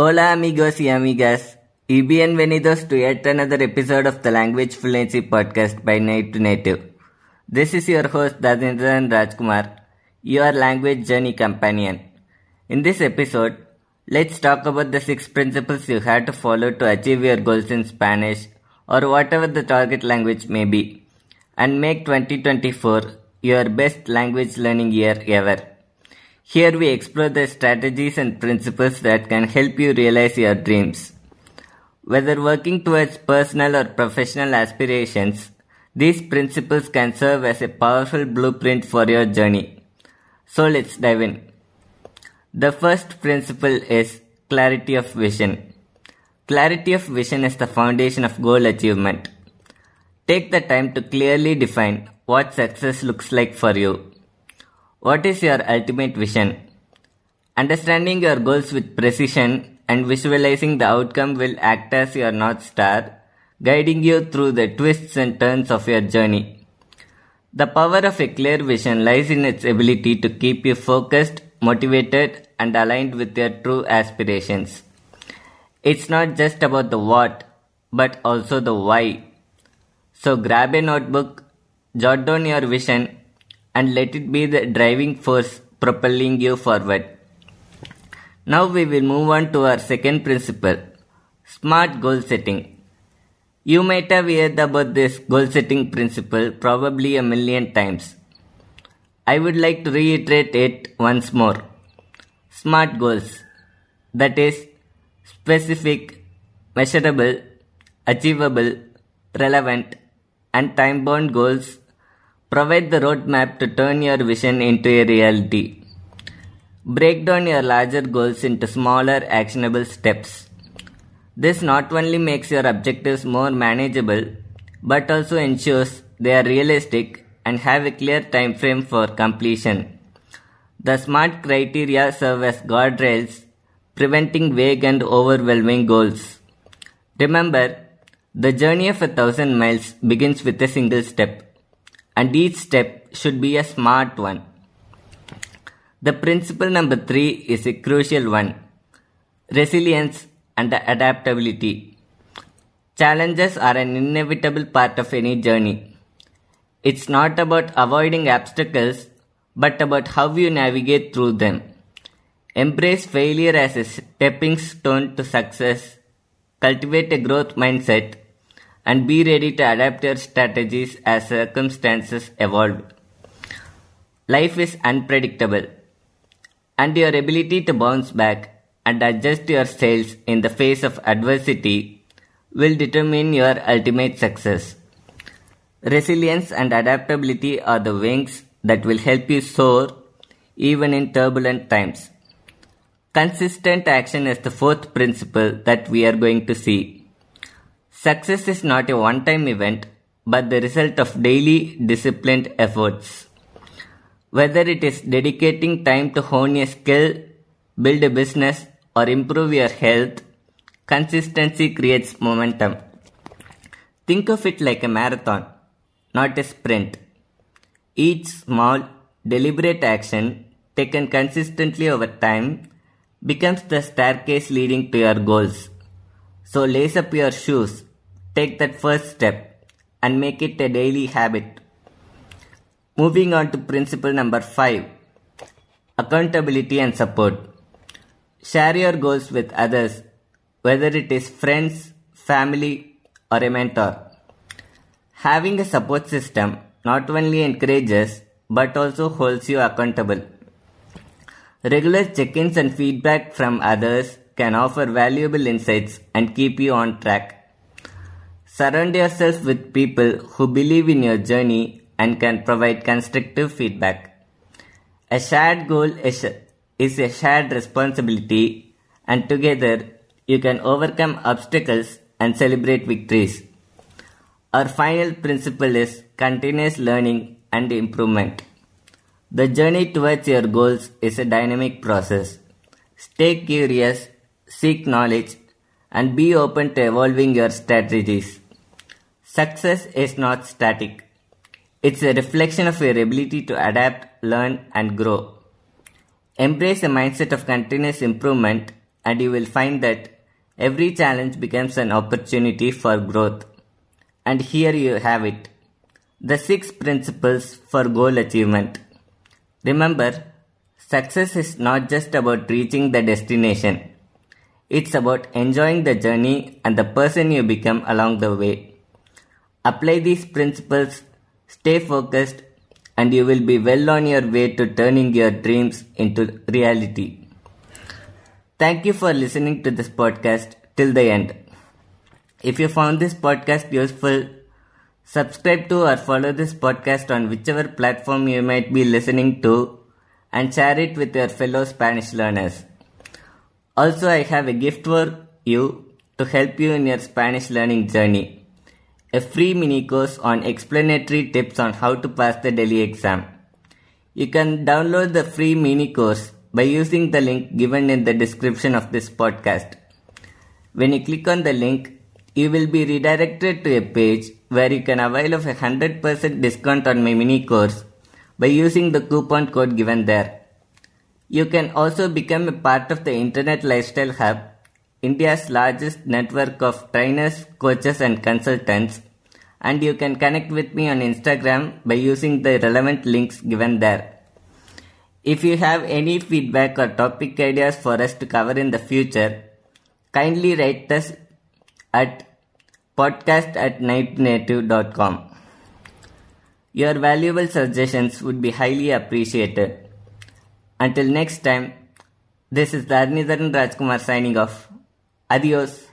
Hola amigos y amigas, y bienvenidos to yet another episode of the Language Fluency Podcast by Native to Native. This is your host Dadendran Rajkumar, your language journey companion. In this episode, let's talk about the six principles you have to follow to achieve your goals in Spanish or whatever the target language may be, and make 2024 your best language learning year ever. Here we explore the strategies and principles that can help you realize your dreams. Whether working towards personal or professional aspirations, these principles can serve as a powerful blueprint for your journey. So let's dive in. The first principle is clarity of vision. Clarity of vision is the foundation of goal achievement. Take the time to clearly define what success looks like for you. What is your ultimate vision? Understanding your goals with precision and visualizing the outcome will act as your North Star, guiding you through the twists and turns of your journey. The power of a clear vision lies in its ability to keep you focused, motivated, and aligned with your true aspirations. It's not just about the what, but also the why. So grab a notebook, jot down your vision, and let it be the driving force propelling you forward. Now we will move on to our second principle smart goal setting. You might have heard about this goal setting principle probably a million times. I would like to reiterate it once more. SMART goals that is, specific, measurable, achievable, relevant, and time bound goals Provide the roadmap to turn your vision into a reality. Break down your larger goals into smaller, actionable steps. This not only makes your objectives more manageable, but also ensures they are realistic and have a clear time frame for completion. The SMART criteria serve as guardrails, preventing vague and overwhelming goals. Remember, the journey of a thousand miles begins with a single step and each step should be a smart one. The principle number three is a crucial one resilience and adaptability. Challenges are an inevitable part of any journey. It's not about avoiding obstacles, but about how you navigate through them. Embrace failure as a stepping stone to success. Cultivate a growth mindset and be ready to adapt your strategies as circumstances evolve. Life is unpredictable, and your ability to bounce back and adjust your sails in the face of adversity will determine your ultimate success. Resilience and adaptability are the wings that will help you soar even in turbulent times. Consistent action is the fourth principle that we are going to see. Success is not a one time event, but the result of daily disciplined efforts. Whether it is dedicating time to hone a skill, build a business, or improve your health, consistency creates momentum. Think of it like a marathon, not a sprint. Each small, deliberate action taken consistently over time becomes the staircase leading to your goals. So lace up your shoes Take that first step and make it a daily habit. Moving on to principle number 5 accountability and support. Share your goals with others, whether it is friends, family, or a mentor. Having a support system not only encourages but also holds you accountable. Regular check ins and feedback from others can offer valuable insights and keep you on track. Surround yourself with people who believe in your journey and can provide constructive feedback. A shared goal is a shared responsibility, and together you can overcome obstacles and celebrate victories. Our final principle is continuous learning and improvement. The journey towards your goals is a dynamic process. Stay curious, seek knowledge, and be open to evolving your strategies. Success is not static. It's a reflection of your ability to adapt, learn, and grow. Embrace a mindset of continuous improvement and you will find that every challenge becomes an opportunity for growth. And here you have it the six principles for goal achievement. Remember, success is not just about reaching the destination, it's about enjoying the journey and the person you become along the way. Apply these principles, stay focused, and you will be well on your way to turning your dreams into reality. Thank you for listening to this podcast till the end. If you found this podcast useful, subscribe to or follow this podcast on whichever platform you might be listening to and share it with your fellow Spanish learners. Also, I have a gift for you to help you in your Spanish learning journey. A free mini course on explanatory tips on how to pass the DELE exam. You can download the free mini course by using the link given in the description of this podcast. When you click on the link, you will be redirected to a page where you can avail of a 100% discount on my mini course by using the coupon code given there. You can also become a part of the Internet Lifestyle Hub, India's largest network of trainers, coaches and consultants and you can connect with me on Instagram by using the relevant links given there. If you have any feedback or topic ideas for us to cover in the future, kindly write us at podcast at nightnative.com. Your valuable suggestions would be highly appreciated. Until next time, this is Dharnidharan Rajkumar signing off. Adiós.